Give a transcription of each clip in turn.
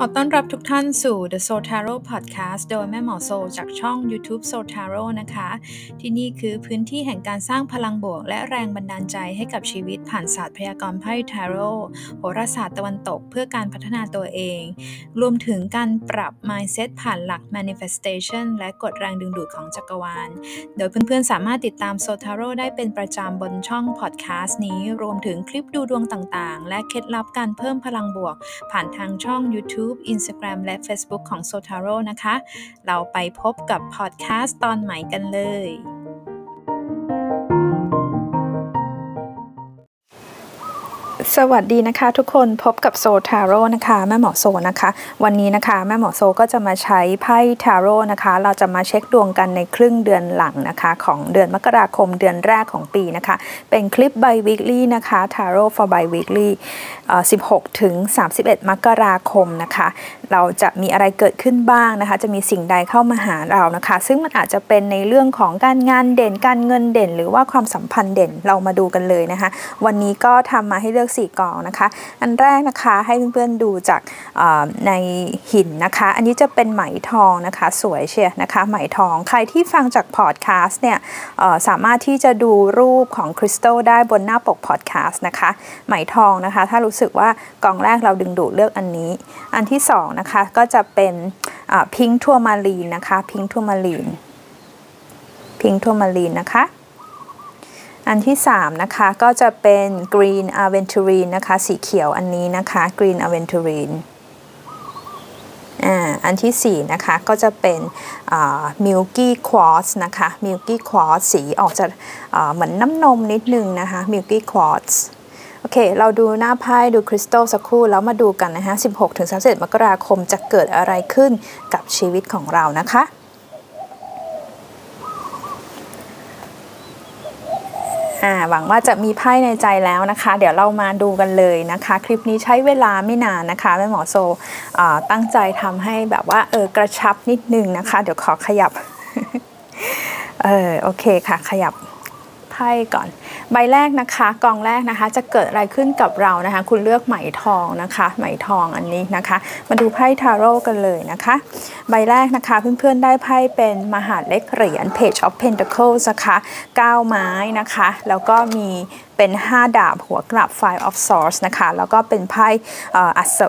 ขอต้อนรับทุกท่านสู่ The Soul Tarot Podcast โดยแม่หมอโซจากช่อง YouTube Soul Tarot นะคะ ที่นี่คือพื้นที่แห่งการสร้างพลังบวก และแรงบันดาลใจให้กับชีวิตผ่านศาสตร์พยากรณ์ไพ่ Tarot โหราศาสตร์ตะวันตกเพื่อการพัฒนาตัวเอง รวมถึงการปรับ mindset ผ่านหลัก manifestation และกฎแรงดึงดูดของจักรวาล โดยเพื่อนๆ สามารถติดตาม Soul Tarot ได้เป็นประจำบนช่อง podcast นี้รวมถึงคลิปดูดวงต่างๆ และเคล็ดลับการเพิ่มพลังบวก ผ่านทางช่อง YouTube Instagram และ Facebook ของ Sotaro นะคะ เราไปพบกับพอดแคสต์ตอนใหม่กันเลย สวัสดีนะคะทุกคนพบกับโซทาโร่นะคะแม่หมอโซนะคะ วันนี้นะคะแม่หมอโซก็จะมาใช้ไพ่ทาโร่นะคะ เราจะมาเช็คดวงกันในครึ่งเดือนหลังนะคะ ของเดือนมกราคมเดือนแรกของปีนะคะ เป็นคลิป by weekly นะคะ Tarot for by weekly 16 ถึง 31 มกราคมนะคะ เราจะมีอะไรเกิดขึ้นบ้างนะคะ จะมีสิ่งใดเข้ามาหาเรานะคะ ซึ่งมันอาจจะเป็นในเรื่องของการงานเด่นการเงินเด่น หรือว่าความสัมพันธ์เด่นเรามาดูกันเลยนะคะ วันนี้ก็ทำมาให้เลือก4 กองนะคะ อันแรกนะคะให้เพื่อนๆดูจากในหินนะคะ อันนี้จะเป็นไหมทองนะคะ สวยเชียนะคะ ไหมทอง ใครที่ฟังจากพอดแคสต์เนี่ยสามารถที่จะดูรูปของคริสตัลได้บนหน้าปกพอดแคสต์นะคะ ไหมทองนะคะ ถ้ารู้สึกว่ากองแรกเราดึงดูดเลือกอันนี้ อันที่2นะคะก็จะเป็นพิงค์ทัวมารีนนะคะ พิงค์ทัวมารีนพิงค์ทัวมารีนนะคะ อันที่ 3 นะคะก็จะเป็น Green Aventurine นะคะ สีเขียวอันนี้นะคะ Green Aventurine อ่าอันที่ 4 นะคะ ก็จะเป็น Milky Quartz นะคะ Milky Quartz สีออกจะเหมือนน้ำนมนิดนึงนะคะ Milky Quartz โอเค เราดูหน้าไพ่ดูคริสตัลสักครู่ แล้วมาดูกันนะคะ 16ถึง31 มกราคมจะเกิดอะไรขึ้นกับชีวิตของเรานะคะ หวังว่าจะมีไพ่ในใจแล้วนะคะ เดี๋ยวเรามาดูกันเลยนะคะ คลิปนี้ใช้เวลาไม่นานนะคะแม่หมอโซตั้งใจทำให้แบบว่าเออกระชับนิดนึงนะคะ เดี๋ยวขอขยับเออโอเคค่ะ ขยับ ไพ่ก่อน ใบแรกนะคะกองแรกนะคะ จะเกิดอะไรขึ้นกับเรานะคะ คุณเลือกไหมทองนะคะ ไหมทองอันนี้นะคะ มาดูไพ่ทาโร่กันเลยนะคะ ใบแรกนะคะเพื่อนๆได้ไพ่เป็นมหาเล็กเหรียญ Page of Pentacles นะคะ9ไม้นะคะ แล้วก็มีเป็น 5 ดาบหัวกลับ Five of Swords นะคะ แล้วก็เป็นไพ่อัศ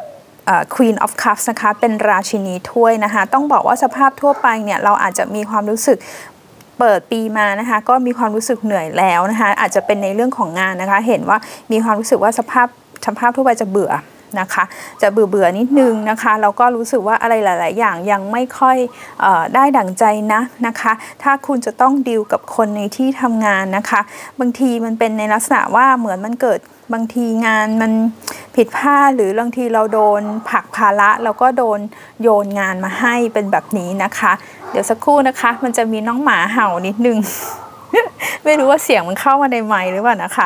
Queen of Cups นะคะ เป็นราชินีถ้วยนะคะ ต้องบอกว่าสภาพทั่วไปเนี่ย เราอาจจะมีความรู้สึก เปิดปีมานะคะก็มีความรู้สึกเหนื่อยแล้วนะคะอาจจะเป็นในเรื่องของงานนะคะ เห็นว่ามีความรู้สึกว่าสภาพสภาพทั่วไปจะเบื่อนะคะจะเบื่อเบื่อนิดนึงนะคะแล้วก็รู้สึกว่าอะไรหลาย ๆ อย่างยังไม่ค่อยออได้ดั่งใจนะนะคะ ถ้าคุณจะต้องดีลกับคนในที่ทำงานนะคะ บางทีมันเป็นในลักษณะว่าเหมือนมันเกิด บางทีงานมันผิดพลาดหรือบางทีเราโดนผักภาระแล้วก็โดนโยนงานมาให้เป็นแบบนี้นะคะ เดี๋ยวสักครู่นะคะ มันจะมีน้องหมาเห่านิดนึง ไม่รู้ว่าเสียงมันเข้ามาในไมค์หรือเปล่านะคะ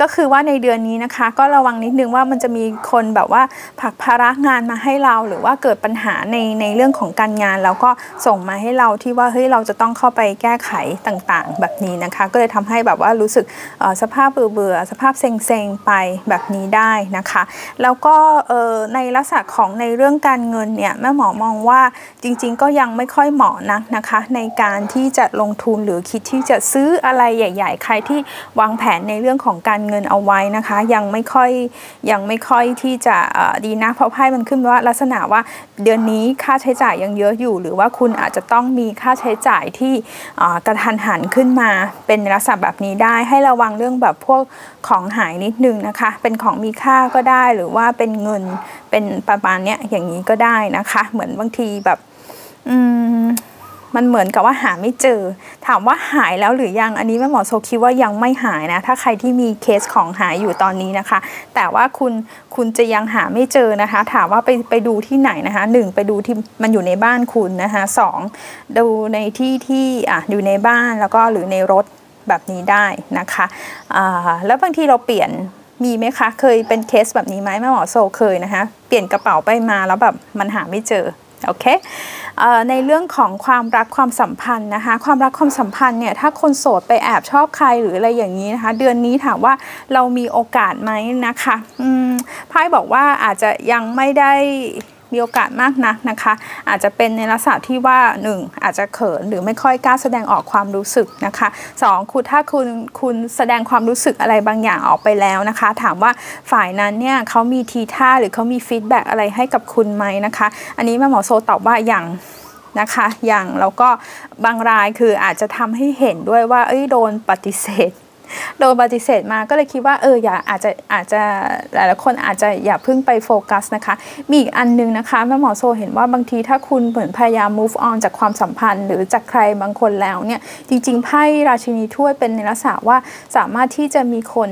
ก็คือว่าในเดือนนี้นะคะ ก็ระวังนิดนึงว่ามันจะมีคนแบบว่าผักภาระงานมาให้เรา หรือว่าเกิดปัญหาในในเรื่องของการงาน แล้วก็ส่งมาให้เราที่ว่าเฮ้ยเราจะต้องเข้าไปแก้ไขต่างๆ แบบนี้นะคะ ก็เลยทำให้แบบว่ารู้สึกสภาพเบื่อๆสภาพเซ็งๆไปแบบนี้ได้นะคะ แล้วก็ในลักษณะของในเรื่องการเงินเนี่ยแม่หมอมองว่าจริง ๆ ก็ยังไม่ค่อยเหมาะนักนะคะ ในการที่จะลงทุนหรือคิดที่จะซื้ออะไรใหญ่ ๆ ใครที่วางแผนในเรื่องของการเงินเอาไว้นะคะ ยังไม่ค่อยยังไม่ค่อยที่จะดีนะเพราะไพ่มันขึ้นว่าลักษณะว่าเดือนนี้ค่าใช้จ่ายยังเยอะอยู่ หรือว่าคุณอาจจะต้องมีค่าใช้จ่ายที่กระทันหันขึ้นมา เป็นลักษณะแบบนี้ได้ให้ระวังเรื่องแบบพวกของหายนิดนึงนะคะ เป็นของมีค่าก็ได้หรือว่าเป็นเงินเป็นประมาณเนี้ยอย่างนี้ก็ได้นะคะ เหมือนบางทีแบบ อืม มันเหมือนกับว่าหาไม่เจอ ถามว่าหายแล้วหรือยังอันนี้แม่หมอโซคิดว่ายังไม่หายนะ ถ้าใครที่มีเคสของหายอยู่ตอนนี้นะคะ แต่ว่าคุณคุณจะยังหาไม่เจอนะคะ ถามว่าไปไปดูที่ไหนนะคะหนึ่งไปดูที่มันอยู่ในบ้านคุณนะคะสองดูในที่ที่อะอยู่ในบ้านแล้วก็หรือในรถแบบนี้ได้นะคะอ่าแล้วบางทีเราเปลี่ยนมีไหมคะ เคยเป็นเคสแบบนี้ไหมแม่หมอโซเคยนะคะ เปลี่ยนกระเป๋าไปมาแล้วแบบมันหาไม่เจอ โอเคในเรื่องของความรักความสัมพันธ์นะคะ ความรักความสัมพันธ์เนี่ยถ้าคนโสดไปแอบชอบใครหรืออะไรอย่างนี้นะคะ เดือนนี้ถามว่าเรามีโอกาสไหมนะคะไพ่บอกว่าอาจจะยังไม่ได้ มีโอกาสมากนักนะคะ อาจจะเป็นในลักษณะที่ว่า 1. อาจจะเขินหรือไม่ค่อยกล้าแสดงออกความรู้สึกนะคะ 2. คุณถ้าคุณคุณแสดงความรู้สึกอะไรบางอย่างออกไปแล้วนะคะ ถามว่าฝ่ายนั้นเนี่ยเขามีทีท่าหรือเขามีฟีดแบ็อะไรให้กับคุณไหมนะคะ อันนี้แม่หมอโซตอบว่าอย่างนะคะ อย่างแล้วก็บางรายคืออาจจะทำให้เห็นด้วยว่าเอ้ยโดนปฏิเสธ โดนปฏิเสธมาก็เลยคิดว่าเอออย่าอาจจะอาจจะหลายๆคนอาจจะอย่าเพิ่งไปโฟกัสนะคะ มีอีกอันนึงนะคะแม่หมอโซเห็นว่าบางทีถ้าคุณเหมือนพยายาม move on จากความสัมพันธ์ หรือจากใครบางคนแล้วเนี่ยจริงๆไพ่ราชินีถ้วยเป็นในลักษณะว่าสามารถที่จะมีคน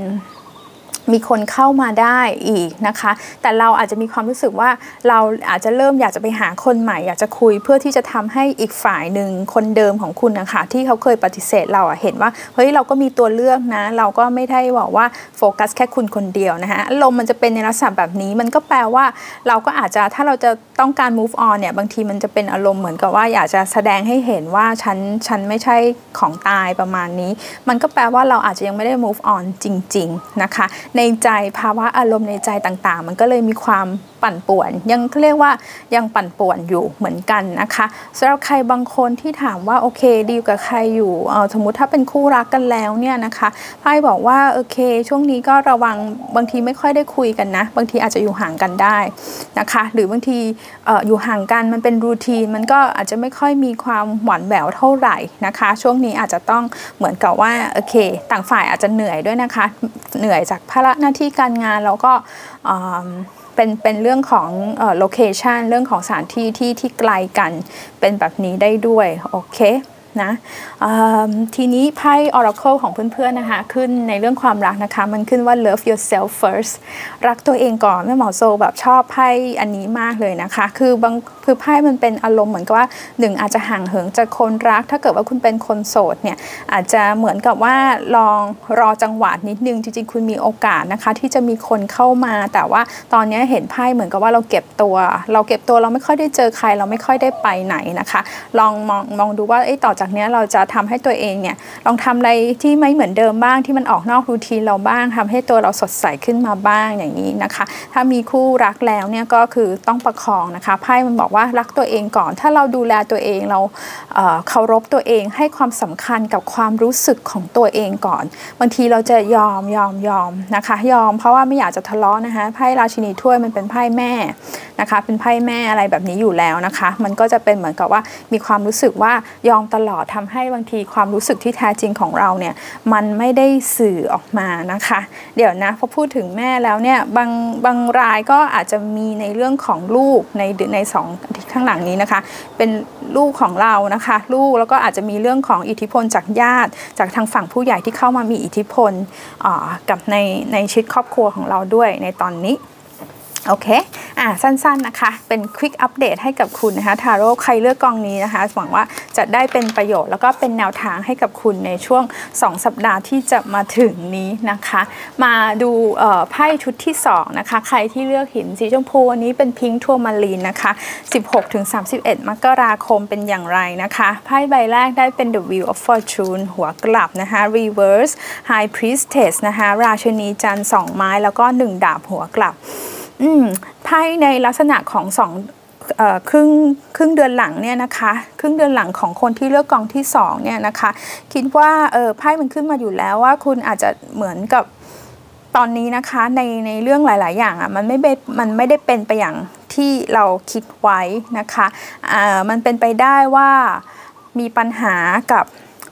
มีคนเข้ามาได้อีกนะคะ แต่เราอาจจะมีความรู้สึกว่าเราอาจจะเริ่มอยากจะไปหาคนใหม่ อยากจะคุยเพื่อที่จะทำให้อีกฝ่ายหนึ่งคนเดิมของคุณนะคะที่เขาเคยปฏิเสธเราเห็นว่าเฮ้ยเราก็มีตัวเลือกนะ เราก็ไม่ได้บอกว่าโฟกัสแค่คุณคนเดียวนะคะอารมณ์มันจะเป็นในลักษณะแบบนี้มันก็แปลว่าเราก็อาจจะถ้าเราจะต้องการ move on เนี่ยบางทีมันจะเป็นอารมณ์เหมือนกับว่าอยากจะแสดงให้เห็นว่าฉันฉันไม่ใช่ของตายประมาณนี้ มันก็แปลว่าเราอาจจะยังไม่ได้ move on จริง ๆ นะคะในใจภาวะอารมณ์ในใจต่างๆ มันก็เลยมีความ ปั่นป่วน ยังเรียกว่ายังปั่นป่วนอยู่เหมือนกันนะคะสำหรับใครบางคนที่ถามว่าโอเคดีกับใครอยู่เออสมมติถ้าเป็นคู่รักกันแล้วเนี่ยนะคะไพ่บอกว่าโอเค ช่วงนี้ก็ระวังบางทีไม่ค่อยได้คุยกันนะ บางทีอาจจะอยู่ห่างกันได้นะคะ หรือบางทีออยู่ห่างกันมันเป็นรูทีนมันก็อาจจะไม่ค่อยมีความหวานแหววเท่าไหร่นะคะ ช่วงนี้อาจจะต้องเหมือนกับว่าโอเค ต่างฝ่ายอาจจะเหนื่อยด้วยนะคะ เหนื่อยจากภาระหน้าที่การงานแล้วก็ เป็นเป็นเรื่องของโลเคชันเรื่องของสถานที่ที่ที่ไกลกันเป็นแบบนี้ได้ด้วย โอเค นะทีนี้ไพ่ Oracle ของเพื่อนๆนะคะ ขึ้นในเรื่องความรักนะคะ มันขึ้นว่า love yourself first รักตัวเองก่อนแม่หมอโซแบบชอบไพ่อันนี้มากเลยนะคะ คือบางคือไพ่มันเป็นอารมณ์เหมือนกับว่าหนึ่งอาจจะห่างเหินจากคนรัก ถ้าเกิดว่าคุณเป็นคนโสดเนี่ยอาจจะเหมือนกับว่าลองรอจังหวะนิดนึงจริงๆ คุณมีโอกาสนะคะ ที่จะมีคนเข้ามา แต่ว่าตอนนี้เห็นไพ่เหมือนกับว่าเราเก็บตัว เราเก็บตัวเราไม่ค่อยได้เจอใคร เราไม่ค่อยได้ไปไหนนะคะ ลองมองมองดูว่าไอ้ต่อจากากนี้เราจะทำให้ตัวเองเนี่ยลองทำอะไรที่ไม่เหมือนเดิมบ้างที่มันออกนอกรูทีนเราบ้างทำให้ตัวเราสดใสขึ้นมาบ้างอย่างนี้นะคะ ถ้ามีคู่รักแล้วเนี่ยก็คือต้องประคองนะคะไพ่มันบอกว่ารักตัวเองก่อน ถ้าเราดูแลตัวเองเราเเคารพตัวเองให้ความสำคัญกับความรู้สึกของตัวเองก่อน บางทีเราจะยอมยอมยอมนะคะยอมเพราะว่าไม่อยากจะทะเลาะนะคะไพ่ราชินีถ้วยมันเป็นไพ่แม่นะคะเป็นไพ่แม่อะไรแบบนี้อยู่แล้วนะคะ มันก็จะเป็นเหมือนกับว่ามีความรู้สึกว่ายอมตลอดทำให้บางทีความรู้สึกที่แท้จริงของเราเนี่ยมันไม่ได้สื่อออกมานะคะ เดี๋ยวนะพอพูดถึงแม่แล้วเนี่ยบางบางรายก็อาจจะมีในเรื่องของลูกในในสองที่ข้างหลังนี้นะคะ เป็นลูกของเรานะคะ ลูกแล้วก็อาจจะมีเรื่องของอิทธิพลจากญาติ จากทางฝั่งผู้ใหญ่ที่เข้ามามีอิทธิพลกับในในชีวิตครอบครัวของเราด้วยในตอนนี้ โอเค อ่า สั้นๆ นะคะ เป็นควิกอัปเดตให้กับคุณนะคะ ทาโร่ใครเลือกกองนี้นะคะ หวังว่าจะได้เป็นประโยชน์ แล้วก็เป็นแนวทางให้กับคุณในช่วง 2 สัปดาห์ที่จะมาถึงนี้นะคะ มาดูไพ่ชุดที่ 2 นะคะ ใครที่เลือกหินสีชมพูอันนี้เป็นพิงค์ทัวมารีนนะคะ 16-31 มกราคมเป็นอย่างไรนะคะ ไพ่ใบแรกได้เป็น The Wheel of Fortune หัวกลับนะคะ Reverse High Priestess นะคะ ราชนีจันทร์2ไม้ แล้วก็ 1 ดาบหัวกลับ อืมไพ่ในลักษณะของสองครึ่งครึ่งเดือนหลังเนี่ยนะคะครึ่งเดือนหลังของคนที่เลือกกองที่2เนี่ยนะคะ คิดว่าเออไพ่มันขึ้นมาอยู่แล้วว่าคุณอาจจะเหมือนกับตอนนี้นะคะในในเรื่องหลาย ๆ อย่างอะมันไม่มันไม่ได้เป็นไปอย่างที่เราคิดไว้นะคะอ่ามันเป็นไปได้ว่ามีปัญหากับ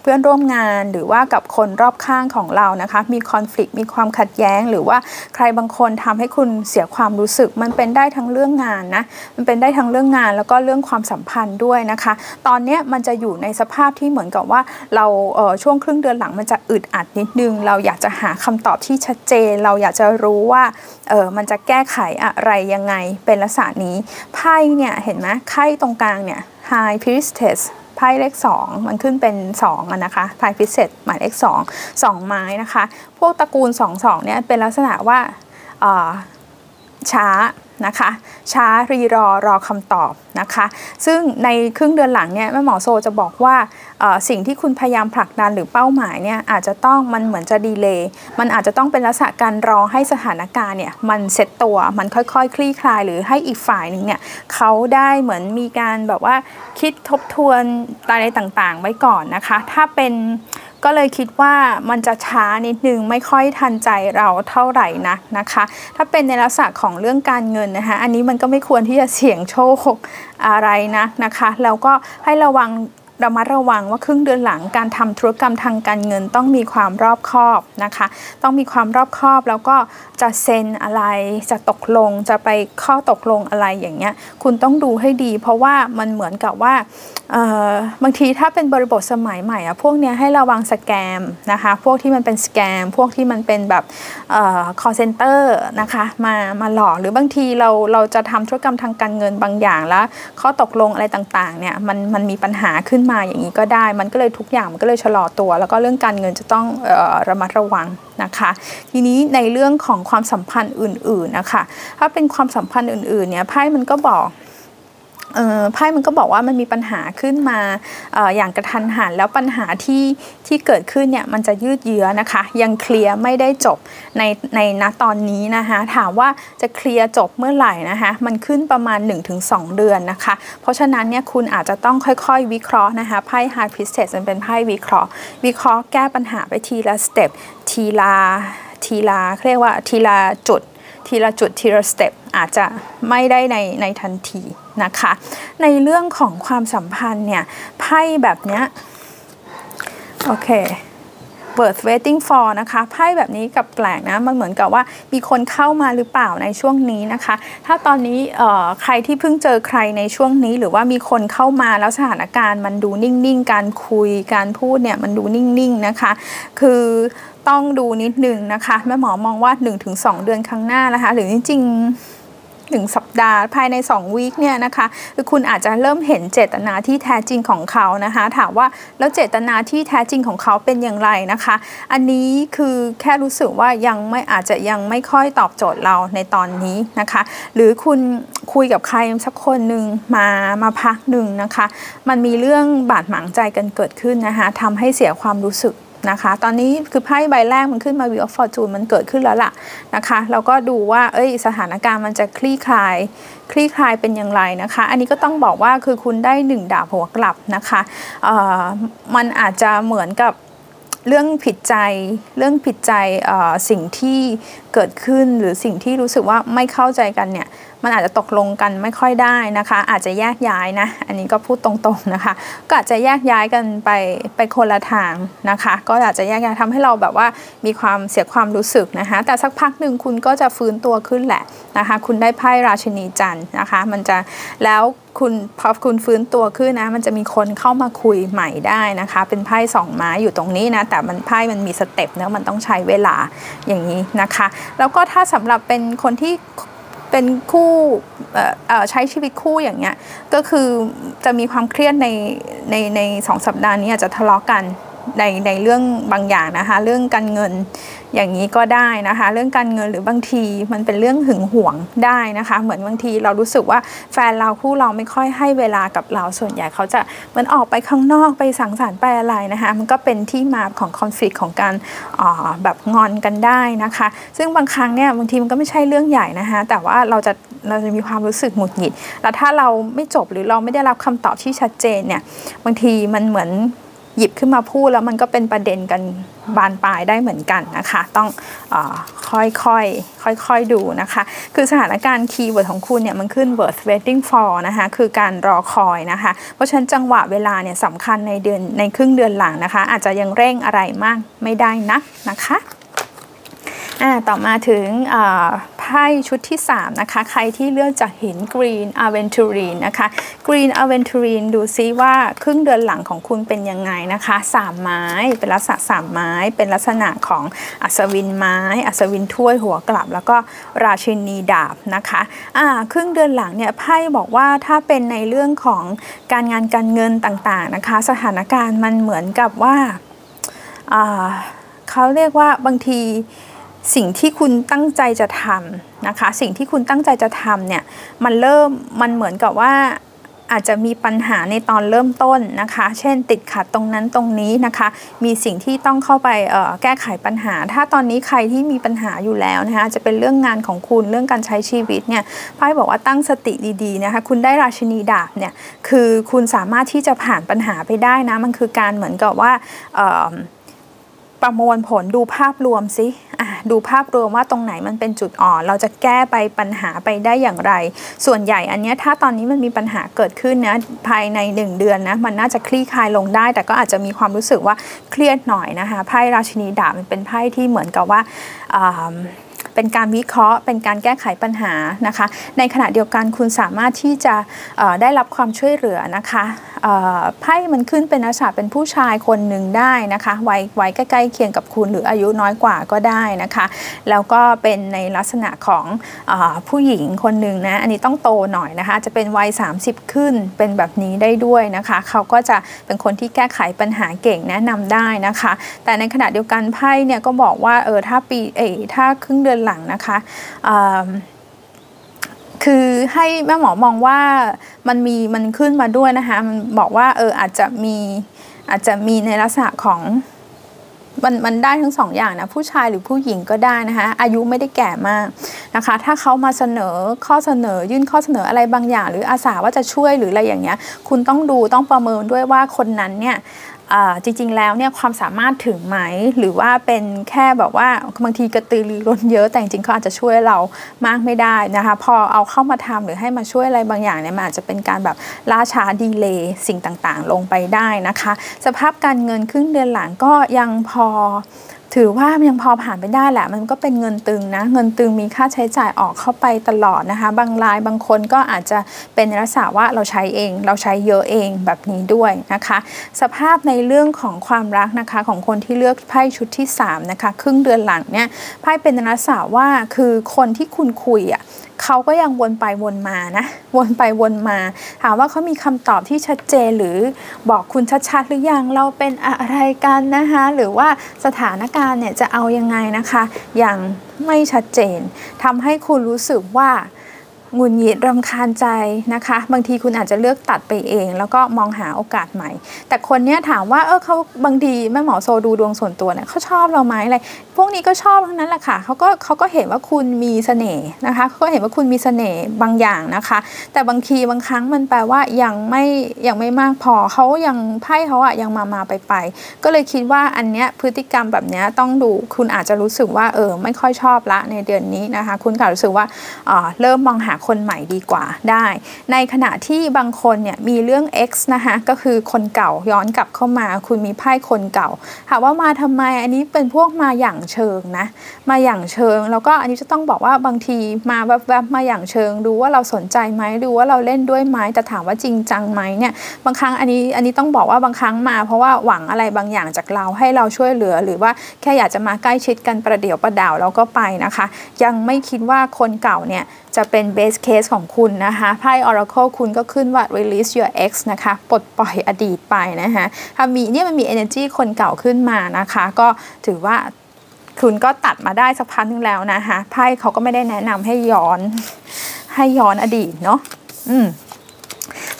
เพื่อนร่วมงานหรือว่ากับคนรอบข้างของเรานะคะ มีคอน FLICT มีความขัดแย้ง หรือว่าใครบางคนทำให้คุณเสียความรู้สึก มันเป็นได้ทั้งเรื่องงานนะมันเป็นได้ทั้งเรื่องงานแล้วก็เรื่องความสัมพันธ์ด้วยนะคะ ตอนนี้มันจะอยู่ในสภาพที่เหมือนกับว่าเราเช่วงครึ่งเดือนหลังมันจะอึดอัดนิดนึง เราอยากจะหาคำตอบที่ชัดเจน เราอยากจะรู้ว่าเออมันจะแก้ไขอะไรยังไงเป็นลักษณะนี้ไพ่เนี่ยเห็นไหมไพ่ตรงกลางเนี่ย High Priestess ไพ่เลข 2 มันขึ้นเป็น2นะคะไพ่พิเศษหมายเลข 2 2 ไม้นะคะ พวกตระกูล 2 2เนี่ยเป็นลักษณะว่าช้า นะคะ ช้ารีรอรอคำตอบนะคะ ซึ่งในครึ่งเดือนหลังเนี่ยแม่หมอโซจะบอกว่าสิ่งที่คุณพยายามผลักดันหรือเป้าหมายเนี่ยอาจจะต้องมันเหมือนจะดีเลย์มันอาจจะต้องเป็นลักษณะการรอให้สถานการณ์เนี่ยมันเซ็ตตัวมันค่อยๆคลี่คลาย หรือให้อีกฝ่ายหนึ่งเนี่ยเขาได้เหมือนมีการแบบว่าคิดทบทวนอะไรต่างๆ ไว้ก่อนนะคะ ถ้าเป็น ก็เลยคิดว่ามันจะช้านิดนึงไม่ค่อยทันใจเราเท่าไหร่นักนะคะ ถ้าเป็นในลักษณะของเรื่องการเงินนะคะอันนี้มันก็ไม่ควรที่จะเสี่ยงโชคอะไรนะนะคะ แล้วก็ให้ระวัง ระมัดระวังว่าครึ่งเดือนหลังการทำธุรกรรมทางการเงินต้องมีความรอบคอบนะคะ ต้องมีความรอบคอบแล้วก็จะเซ็นอะไรจะตกลงจะไปข้อตกลงอะไรอย่างเงี้ยคุณต้องดูให้ดี เพราะว่ามันเหมือนกับว่าบางทีถ้าเป็นบริบทสมัยใหม่อะพวกเนี้ยให้ระวังสแกมนะคะพวกที่มันเป็นสแกม พวกที่มันเป็นแบบ call center นะคะมามาหลอกหรือบางทีเราเราจะทำธุรกรรมทางการเงินบางอย่างแล้ว ข้อตกลงอะไรต่างๆเนี่ยมันมันมีปัญหาขึ้นมาอย่างนี้ก็ได้ มันก็เลยทุกอย่างมันก็เลยชะลอตัว แล้วก็เรื่องการเงินจะต้องระมัดระวังนะคะ ทีนี้ในเรื่องของความสัมพันธ์อื่นๆนะคะ ถ้าเป็นความสัมพันธ์อื่นๆเนี่ยไพ่มันก็บอก ไพ่มันก็บอกว่ามันมีปัญหาขึ้นมาออย่างกระทันหันแล้วปัญหาที่ที่เกิดขึ้นเนี่ยมันจะยืดเยื้อนะคะ ยังเคลียร์ไม่ได้จบในในณตอนนี้นะคะถามว่าจะเคลียร์จบเมื่อไหร่นะคะมันขึ้นประมาณ 1-2 เดือนนะคะ เพราะฉะนั้นเนี่ยคุณอาจจะต้องค่อยๆ วิเคราะห์นะคะไพ่ Hard Priestess มันเป็นไพ่วิเคราะห์ วิเคราะห์แก้ปัญหาไปทีละสเต็ปทีละทีละเรียกว่าทีละจุด ทีละจุดทีละสเต็ปอาจจะไม่ได้ในในทันที นะคะ ในเรื่องของความสัมพันธ์เนี่ยไพ่แบบเนี้ยโอเคเปิด waiting for นะคะไพ่แบบนี้กลับแปลกนะมันเหมือนกับว่ามีคนเข้ามาหรือเปล่าในช่วงนี้นะคะ ถ้าตอนนี้ใครที่เพิ่งเจอใครในช่วงนี้หรือว่ามีคนเข้ามาแล้วสถานการณ์มันดูนิ่งๆ การคุยการพูดเนี่ยมันดูนิ่งๆนะคะ คือต้องดูนิดนึงนะคะแม่หมอมองว่า 1-2 เดือนข้างหน้านะคะ หรือจริงๆ 1 สัปดาห์ ภายใน 2 วีคเนี่ยนะคะคือคุณอาจจะเริ่มเห็นเจตนาที่แท้จริงของเขานะคะถามว่าแล้วเจตนาที่แท้จริงของเขาเป็นอย่างไรนะคะ อันนี้คือแค่รู้สึกว่ายังไม่อาจจะยังไม่ค่อยตอบโจทย์เราในตอนนี้นะคะ หรือคุณคุยกับใครสักคนหนึ่งมามาพักหนึ่งนะคะ มันมีเรื่องบาดหมางใจกันเกิดขึ้นนะคะทำให้เสียความรู้สึก นะคะ ตอนนี้คือไพ่ใบแรกมันขึ้นมา Wheel of Fortune มันเกิดขึ้นแล้วล่ะนะคะเราก็ดูว่าเอ้ยสถานการณ์มันจะคลี่คลาย คลี่คลายเป็นอย่างไรนะคะ อันนี้ก็ต้องบอกว่าคือคุณได้หนึ่งดาบหัวกลับนะคะมันอาจจะเหมือนกับเรื่องผิดใจเรื่องผิดใจสิ่งที่เกิดขึ้นหรือสิ่งที่รู้สึกว่าไม่เข้าใจกันเนี่ย มันอาจจะตกลงกันไม่ค่อยได้นะคะ อาจจะแยกย้ายนะ อันนี้ก็พูดตรงๆนะคะ ก็อาจจะแยกย้ายกันไปไปคนละทางนะคะ ก็อาจจะแยกย้ายทำให้เราแบบว่ามีความเสียความรู้สึกนะคะ แต่สักพักหนึ่งคุณก็จะฟื้นตัวขึ้นแหละนะคะ คุณได้ไพ่ราชินีจันทร์นะคะ มันจะแล้วคุณพอคุณฟื้นตัวขึ้นนะ มันจะมีคนเข้ามาคุยใหม่ได้นะคะ เป็นไพ่สองไม้อยู่ตรงนี้นะ แต่มันไพ่มันมีสเต็ปเนะมันต้องใช้เวลาอย่างนี้นะคะ แล้วก็ถ้าสำหรับเป็นคนที่ เป็นคู่ใช้ชีวิตคู่อย่างเงี้ยก็คือจะมีความเครียดในในในสองสัปดาห์นี้อาจจะทะเลาะกัน ในในเรื่องบางอย่างนะคะ เรื่องการเงินอย่างนี้ก็ได้นะคะ เรื่องการเงินหรือบางทีมันเป็นเรื่องหึงหวงได้นะคะ เหมือนบางทีเรารู้สึกว่าแฟนเราคู่เราไม่ค่อยให้เวลากับเราส่วนใหญ่เขาจะเหมือนออกไปข้างนอกไปสังสรรค์ไปอะไรนะคะ มันก็เป็นที่มาของคอนฟ lict ของการแบบงอนกันได้นะคะ ซึ่งบางครั้งเนี่ยบางทีมันก็ไม่ใช่เรื่องใหญ่นะคะ แต่ว่าเราจะเราจะมีความรู้สึกหงุดหงิด แล้วถ้าเราไม่จบหรือเราไม่ได้รับคำตอบที่ชัดเจนเนี่ยบางทีมันเหมือน หยิบขึ้นมาพูดแล้วมันก็เป็นประเด็นกันบานปลายได้เหมือนกันนะคะ ต้องค่อยๆค่อยๆดูนะคะ คือสถานการณ์ keyword ของคุณเนี่ยมันขึ้น worth waiting for นะคะคือการรอคอยนะคะ เพราะฉะนั้นจังหวะเวลาเนี่ยสำคัญในเดือนในครึ่งเดือนหลังนะคะ อาจจะยังเร่งอะไรมากไม่ได้นักนะคะต่อมาถึง ไพ่ชุดที่ 3 นะคะ ใครที่เลือกจะเห็น Green a v e n t u r i n นะคะ Green a v e n t u r i n ดูซิว่าครึ่งเดือนหลังของคุณเป็นยังไงนะคะสามไม้เป็นลักษณะสามไม้ เป็นลักษณะของอัศวินไม้ อัศวินถ้วยหัวกลับ แล้วก็ราชินีดาบนะคะอ่าครึ่งเดือนหลังเนี่ยไพ่บอกว่าถ้าเป็นในเรื่องของการงานการเงินต่างๆนะคะ สถานการณ์มันเหมือนกับว่าเขาเรียกว่าบางที สิ่งที่คุณตั้งใจจะทำนะคะ สิ่งที่คุณตั้งใจจะทำเนี่ย มันเริ่มมันเหมือนกับว่าอาจจะมีปัญหาในตอนเริ่มต้นนะคะ เช่นติดขัดตรงนั้นตรงนี้นะคะ มีสิ่งที่ต้องเข้าไปแก้ไขปัญหา ถ้าตอนนี้ใครที่มีปัญหาอยู่แล้วนะคะ จะเป็นเรื่องงานของคุณ เรื่องการใช้ชีวิตเนี่ยไพ่บอกว่าตั้งสติดีๆนะคะ คุณได้ราชินีดาบเนี่ย คือคุณสามารถที่จะผ่านปัญหาไปได้นะ มันคือการเหมือนกับว่า ประมวลผลดูภาพรวมสิดูภาพรวมว่าตรงไหนมันเป็นจุดอ่อน เราจะแก้ไปปัญหาไปได้อย่างไร ส่วนใหญ่อันนี้ถ้าตอนนี้มันมีปัญหาเกิดขึ้นนะภายใน 1 เดือนนะมันน่าจะคลี่คลายลงได้ แต่ก็อาจจะมีความรู้สึกว่าเครียดหน่อยนะคะไพ่ราชินีดาบมันเป็นไพ่ที่เหมือนกับว่าเป็นการวิเคราะห์ เป็นการแก้ไขปัญหานะคะ ในขณะเดียวกันคุณสามารถที่จะได้รับความช่วยเหลือนะคะ ไพ่มันขึ้นเป็นลักษณะเป็นผู้ชายคนหนึ่งได้นะคะวัยวัยใกล้ๆเคียงกับคุณหรืออายุน้อยกว่าก็ได้นะคะ แล้วก็เป็นในลักษณะของอผู้หญิงคนหนึ่งนะอันนี้ต้องโตหน่อยนะคะ จะเป็นวัย 30 ขึ้นเป็นแบบนี้ได้ด้วยนะคะ เขาก็จะเป็นคนที่แก้ไขปัญหาเก่งแนะนำได้นะคะ แต่ในขณะเดียวกันไพ่เนี่ยก็บอกว่าเออถ้าปีเอถ้าครึ่งเดือนหลังนะคะ คือให้แม่หมอมองว่ามันมีมันขึ้นมาด้วยนะคะมันบอกว่าเอออาจจะมีอาจจะมีในลักษณะของมันมันได้ทั้งสองอย่างนะผู้ชายหรือผู้หญิงก็ได้นะคะอายุไม่ได้แก่มากนะคะ ถ้าเขามาเสนอข้อเสนอยื่นข้อเสนออะไรบางอย่าง หรืออาสาว่าจะช่วยหรืออะไรอย่างเงี้ย คุณต้องดูต้องประเมินด้วยว่าคนนั้นเนี่ย จริงๆแล้วเนี่ยความสามารถถึงไหมหรือว่าเป็นแค่แบบว่าบางทีกระตือรือร้นเยอะแต่จริงๆเขาอาจจะช่วยเรามากไม่ได้นะคะพอเอาเข้ามาทำหรือให้มาช่วยอะไรบางอย่างเนี่ยมันอาจจะเป็นการแบบล่าช้าดีเลย์สิ่งต่างๆ ลงไปได้นะคะ สภาพการเงินครึ่งเดือนหลังก็ยังพอ ถือว่ายังพอผ่านไปได้แหละ มันก็เป็นเงินตึงนะ เงินตึงมีค่าใช้จ่ายออกเข้าไปตลอดนะคะ บางรายบางคนก็อาจจะเป็นลักษณะว่าเราใช้เอง เราใช้เยอะเองแบบนี้ด้วยนะคะ สภาพในเรื่องของความรักนะคะของคนที่เลือกไพ่ชุดที่3นะคะครึ่งเดือนหลังเนี่ยไพ่เป็นลักษณะว่าคือคนที่คุณคุยอะเขาก็ยังวนไปวนมานะวนไปวนมา ถามว่าเขามีคำตอบที่ชัดเจนหรือบอกคุณชัดๆหรือยังเราเป็นอะไรกันนะคะหรือว่าสถานการณ์เนี่ยจะเอายังไงนะคะ อย่างไม่ชัดเจนทำให้คุณรู้สึกว่า หงุดหงิดรำคาญใจนะคะ บางทีคุณอาจจะเลือกตัดไปเอง แล้วก็มองหาโอกาสใหม่ แต่คนนี้ถามว่าเออเขาบางทีแม่หมอโซดูดวงส่วนตัวเนี่ยเขาชอบเราไหมอะไรพวกนี้ก็ชอบทั้งนั้นแหละค่ะเขาก็เขาก็เห็นว่าคุณมีเสน่ห์นะคะเขาก็เห็นว่าคุณมีเสน่ห์บางอย่างนะคะ แต่บางทีบางครั้งมันแปลว่ายังไม่ยังไม่มากพอเขายังไพ่เขาอะยังมามาไปไปก็เลยคิดว่าอันเนี้ยพฤติกรรมแบบเนี้ยต้องดูคุณอาจจะรู้สึกว่าเออไม่ค่อยชอบละในเดือนนี้นะคะ คุณก็รู้สึกว่าเริ่มมองหาคนใหม่ดีกว่าได้ ในขณะที่บางคนเนี่ยมีเรื่อง X นะคะก็คือคนเก่าย้อนกลับเข้ามา คุณมีไพ่คนเก่าถามว่ามาทำไมอันนี้เป็นพวกมาอย่างเชิงนะมาอย่างเชิง แล้วก็อันนี้จะต้องบอกว่าบางทีมาแวบๆมาอย่างเชิง ดูว่าเราสนใจไหมดูว่าเราเล่นด้วยไหมแต่ถามว่าจริงจังไหมเนี่ยบางครั้งอันนี้อันนี้ต้องบอกว่าบางครั้งมาเพราะว่าหวังอะไรบางอย่างจากเราให้เราช่วยเหลือ หรือว่าแค่อยากจะมาใกล้ชิดกันประเดี๋ยวประดาวเราก็ไปนะคะ ยังไม่คิดว่าคนเก่าเนี่ยจะเป็น base case ของคุณนะคะไพ่ Oracle คุณก็ขึ้นว่า release your ex นะคะปลดปล่อยอดีตไปนะคะถ้ามีเนี่ยมันมี energy คนเก่าขึ้นมานะคะ ก็ถือว่าคุณก็ตัดมาได้สักพักนึงแล้วนะคะไพ่เขาก็ไม่ได้แนะนำให้ย้อนให้ย้อนอดีตเนาะอืม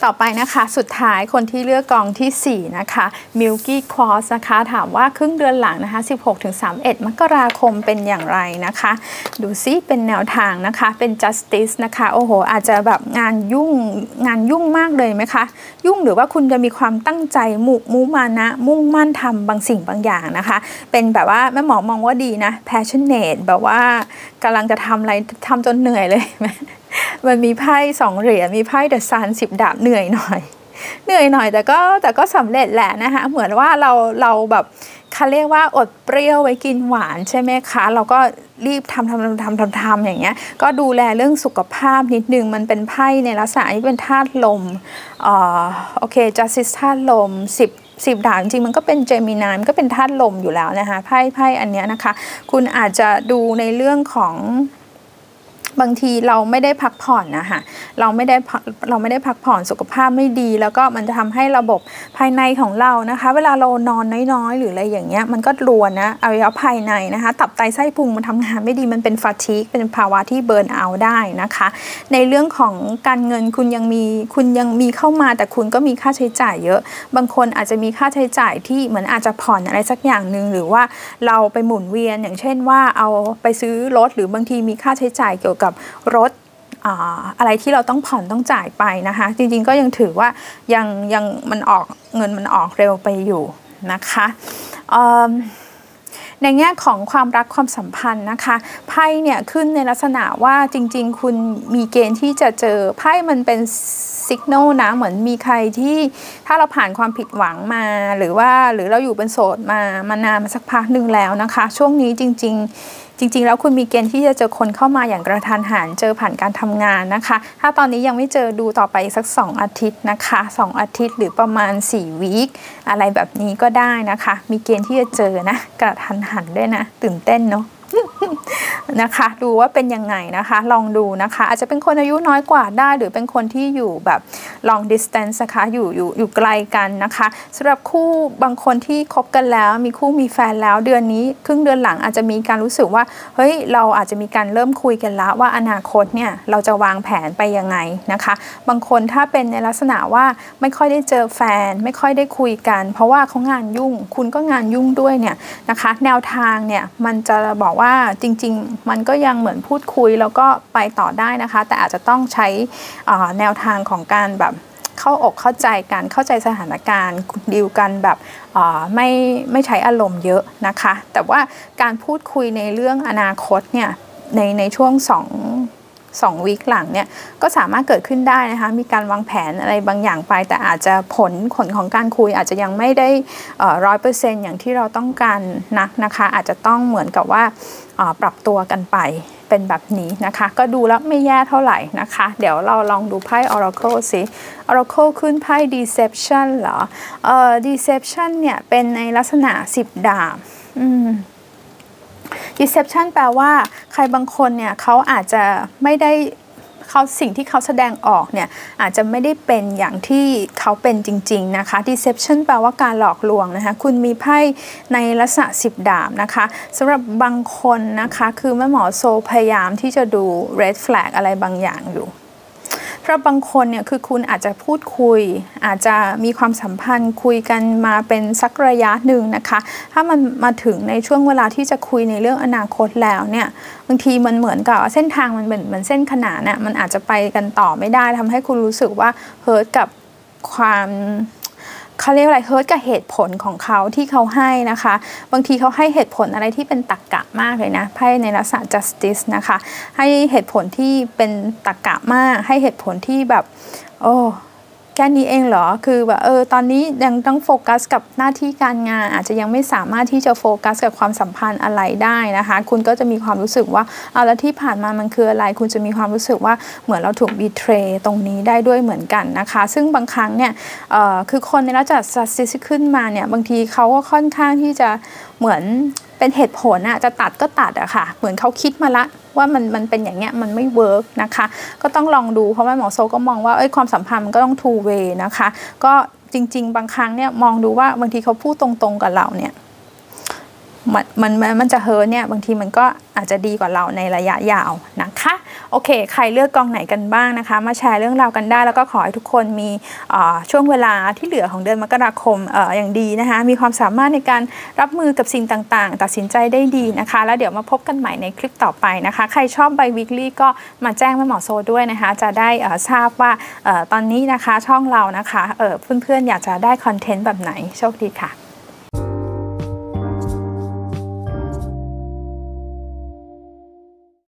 ต่อไปนะคะสุดท้ายคนที่เลือกกองที่ 4 นะคะ Milky Cross นะคะ ถามว่าครึ่งเดือนหลังนะคะ 16-31 มกราคมเป็นอย่างไรนะคะ ดูซิเป็นแนวทางนะคะ เป็น justice นะคะ โอ้โห อาจจะแบบงานยุ่งงานยุ่งมากเลยไหมคะ ยุ่งหรือว่าคุณจะมีความตั้งใจมุมุมานะ มุ่งมั่นทำบางสิ่งบางอย่างนะคะ เป็นแบบว่าแม่หมอมองว่าดีนะ passionate แบบว่ากำลังจะทำอะไรทำจนเหนื่อยเลย มันมีไพ่สองเหรียญมีไพ่เดอะซันสิบดาบเหนื่อยหน่อย เหนื่อยหน่อยแต่ก็แต่ก็สำเร็จแหละนะคะเหมือนว่าเราเราแบบเขาเรียกว่าอดเปรี้ยวไว้กินหวานใช่ไหมคะ เราก็รีบทำทำทำทำทำทำอย่างเงี้ย ก็ดูแลเรื่องสุขภาพนิดนึง มันเป็นไพ่ในลักษณะที่เป็นธาตุลมอ่อโอเคจัสซิสธาตุลมสิบสิบดาบจริงมันก็เป็นเจมินายมันก็เป็นธาตุลมอยู่แล้วนะคะไพ่ไพ่อันเนี้ยนะคะ คุณอาจจะดูในเรื่องของ บางทีเราไม่ได้พักผ่อนนะคะเราไม่ได้เราไม่ได้พักผ่อนสุขภาพไม่ดี แล้วก็มันจะทำให้ระบบภายในของเรานะคะ เวลาเรานอนน้อยๆ หรืออะไรอย่างเงี้ยมันก็รวนนะอวัยวะภายในนะคะ ตับไตไส้พุงมันทำงานไม่ดีมันเป็นฟาทิกเป็นภาวะที่เบิร์นเอาได้นะคะ ในเรื่องของการเงินคุณยังมีคุณยังมีเข้ามาแต่คุณก็มีค่าใช้จ่ายเยอะ บางคนอาจจะมีค่าใช้จ่ายที่เหมือนอาจจะผ่อนอะไรสักอย่างหนึ่งหรือว่าเราไปหมุนเวียนอย่างเช่นว่าเอาไปซื้อรถหรือบางทีมีค่าใช้จ่ายเกี่ยวกับรถอะไรที่เราต้องผ่อนต้องจ่ายไปนะคะ จริงๆก็ยังถือว่ายังยังมันออกเงินมันออกเร็วไปอยู่นะคะในแง่ของความรักความสัมพันธ์นะคะไพ่เนี่ยขึ้นในลักษณะว่าจริง ๆ คุณมีเกณฑ์ที่จะเจอไพ่มันเป็นสัญญาณนะเหมือนมีใครที่ถ้าเราผ่านความผิดหวังมา หรือว่าหรือเราอยู่เป็นโสดมามานานมาสักพักหนึ่งแล้วนะคะ ช่วงนี้จริง ๆ จริง ๆ แล้วคุณมีเกณฑ์ที่จะเจอคนเข้ามาอย่างกระทันหันเจอผ่านการทำงานนะคะ ถ้าตอนนี้ยังไม่เจอดูต่อไปสัก 2 อาทิตย์นะคะ 2 อาทิตย์หรือประมาณ 4 วีคอะไรแบบนี้ก็ได้นะคะ มีเกณฑ์ที่จะเจอนะ กระทันหันด้วยนะ ตื่นเต้นเนาะ นะคะ ดูว่าเป็นยังไงนะคะ ลองดูนะคะ อาจจะเป็นคนอายุน้อยกว่าได้ หรือเป็นคนที่อยู่แบบ long distance นะคะอยู่อยู่อยู่ไกลกันนะคะสำหรับคู่บางคนที่คบกันแล้ว มีคู่มีแฟนแล้วเดือนนี้ ครึ่งเดือนหลังอาจจะมีการรู้สึกว่าเฮ้ยเราอาจจะมีการเริ่มคุยกันแล้วว่าอนาคตเนี่ยเราจะวางแผนไปยังไงนะคะ บางคนถ้าเป็นในลักษณะว่าไม่ค่อยได้เจอแฟน ไม่ค่อยได้คุยกัน เพราะว่าเขางานยุ่ง คุณก็งานยุ่งด้วยเนี่ยนะคะ แนวทางเนี่ยมันจะบอกว่าว่าจริงๆ มันก็ยังเหมือนพูดคุยแล้วก็ไปต่อได้นะคะ แต่อาจจะต้องใช้แนวทางของการแบบเข้าอกเข้าใจกันเข้าใจสถานการณ์ดีลกันแบบไม่ไม่ใช้อารมณ์เยอะนะคะ แต่ว่าการพูดคุยในเรื่องอนาคตเนี่ยในในช่วงสอง สองวีคหลังเนี่ยก็สามารถเกิดขึ้นได้นะคะ มีการวางแผนอะไรบางอย่างไป แต่อาจจะผลผลของการคุยอาจจะยังไม่ได้ร้อยเปอร์เซ็นต์อย่างที่เราต้องการนักนะคะ อาจจะต้องเหมือนกับว่าปรับตัวกันไปเป็นแบบนี้นะคะ ก็ดูแล้วไม่แย่เท่าไหร่นะคะ เดี๋ยวเราลองดูไพ่ Oracle สิ Oracle ขึ้นไพ่ Deception เหรอเอ่อ Deception เนี่ย เป็นในลักษณะ 10 ดาบอืม deception แปลว่าใครบางคนเนี่ยเขาอาจจะไม่ได้เขาสิ่งที่เขาแสดงออกเนี่ยอาจจะไม่ได้เป็นอย่างที่เขาเป็นจริง ๆ นะคะ deception แปลว่าการหลอกลวงนะคะ คุณมีไพ่ในลักษณะ10ดาบนะคะสำหรับบางคนนะคะ คือแม่หมอโซพยายามที่จะดู red flag อะไรบางอย่างอยู่ เพราะบางคนเนี่ยคือคุณอาจจะพูดคุย อาจจะมีความสัมพันธ์คุยกันมาเป็นสักระยะหนึ่งนะคะ ถ้ามันมาถึงในช่วงเวลาที่จะคุยในเรื่องอนาคตแล้วเนี่ยบางทีมันเหมือนกับเส้นทางมันเหมือนเหมือนเส้นขนานน่ะมันอาจจะไปกันต่อไม่ได้ทำให้คุณรู้สึกว่าhurt กับความ เขาเรียกอะไร hurt กับเหตุผลของเขาที่เขาให้นะคะ บางทีเขาให้เหตุผลอะไรที่เป็นตรรกะมากเลยนะไพ่ในลักษณะ justice นะคะ ให้เหตุผลที่เป็นตรรกะมาก ให้เหตุผลที่แบบ โอ้ แค่นี้เองเหรอ คือแบบเออตอนนี้ยังต้องโฟกัสกับหน้าที่การงาน อาจจะยังไม่สามารถที่จะโฟกัสกับความสัมพันธ์อะไรได้นะคะ คุณก็จะมีความรู้สึกว่าเอาแล้วที่ผ่านมามันคืออะไร คุณจะมีความรู้สึกว่าเหมือนเราถูก betray รงนี้ได้ด้วยเหมือนกันนะคะ ซึ่งบางครั้งเนี่ยเออคือคนในระดับ justice ขึ้นมาเนี่ยบางทีเขาก็ค่อนข้างที่จะเหมือน เป็นเหตุผลอะจะตัดก็ตัดอะค่ะ เหมือนเขาคิดมาละว่ามันมันเป็นอย่างเงี้ยมันไม่ work นะคะ ก็ต้องลองดูเพราะว่าหมอโซก็มองว่าเอ้ยความสัมพันธ์มันก็ต้อง two-way นะคะ ก็จริง ๆ บางครั้งเนี่ยมองดูว่าบางทีเขาพูดตรงๆกับเราเนี่ย มันมันมันจะ hurt เนี่ยบางทีมันก็อาจจะดีกว่าเราในระยะยาวนะคะโอเค ใครเลือกกองไหนกันบ้างนะคะ มาแชร์เรื่องราวกันได้ แล้วก็ขอให้ทุกคนมีช่วงเวลาที่เหลือของเดือนมกราคมออย่างดีนะคะ มีความสามารถในการรับมือกับสิ่งต่างๆ ตัดสินใจได้ดีนะคะ แล้วเดี๋ยวมาพบกันใหม่ในคลิปต่อไปนะคะ ใครชอบไบวิกลี่ก็มาแจ้งแม่หมอโซด้วยนะคะ จะได้ทราบว่าตอนนี้นะคะช่องเรานะคะเพื่อนๆอยากจะได้คอนเทนต์แบบไหนโชคดีค่ะ